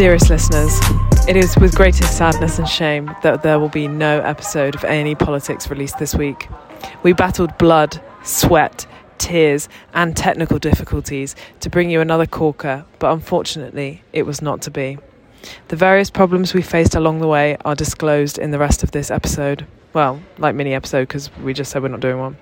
Dearest listeners, it is with greatest sadness and shame that there will be no episode of A&E Politics released this week. We battled blood, sweat, tears, and technical difficulties to bring you another corker, but unfortunately, it was not to be. The various problems we faced along the way are disclosed in the rest of this episode. Well, like mini episode, because we just said we're not doing one.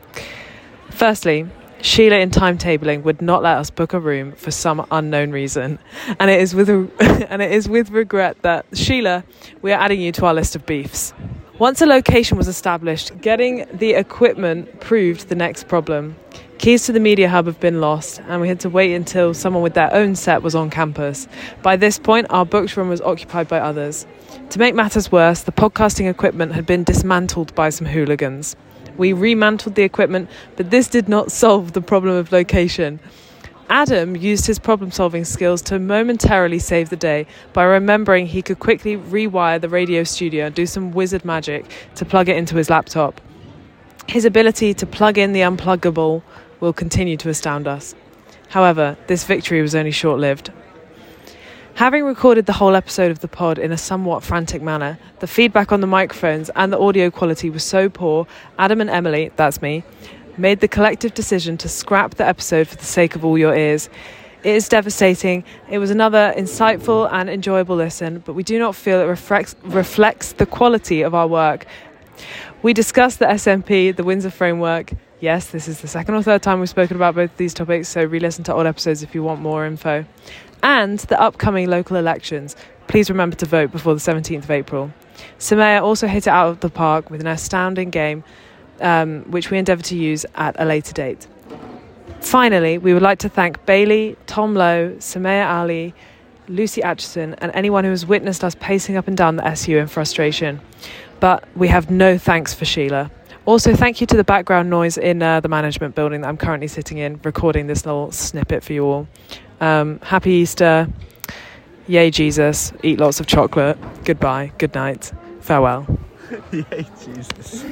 Firstly, Sheila in timetabling would not let us book a room for some unknown reason, and it is with and it is with regret that Sheila, we are adding you to our list of beefs. Once a location was established, getting the equipment proved the next problem. Keys to the media hub have been lost, and we had to wait until someone with their own set was on campus. By this point, our booked room was occupied by others. To make matters worse, the podcasting equipment had been dismantled by some hooligans. We remantled the equipment, but this did not solve the problem of location. Adam used his problem solving skills to momentarily save the day by remembering he could quickly rewire the radio studio and do some wizard magic to plug it into his laptop. His ability to plug in the unpluggable will continue to astound us. However, this victory was only short lived. Having recorded the whole episode of the pod in a somewhat frantic manner, the feedback on the microphones and the audio quality was so poor, Adam and Emily, that's me, made the collective decision to scrap the episode for the sake of all your ears. It is devastating. It was another insightful and enjoyable listen, but we do not feel it reflects, reflects the quality of our work. We discussed the SNP, the Windsor framework. Yes, this is the second or third time we've spoken about both these topics, so re listen to old episodes if you want more info and the upcoming local elections. Please remember to vote before the 17th of April. Samaya also hit it out of the park with an astounding game, um, which we endeavour to use at a later date. Finally, we would like to thank Bailey, Tom Lowe, Samaya Ali, Lucy Atchison, and anyone who has witnessed us pacing up and down the SU in frustration. But we have no thanks for Sheila. Also, thank you to the background noise in uh, the management building that I'm currently sitting in, recording this little snippet for you all. Um, happy Easter. Yay, Jesus. Eat lots of chocolate. Goodbye. Good night. Farewell. Yay, Jesus.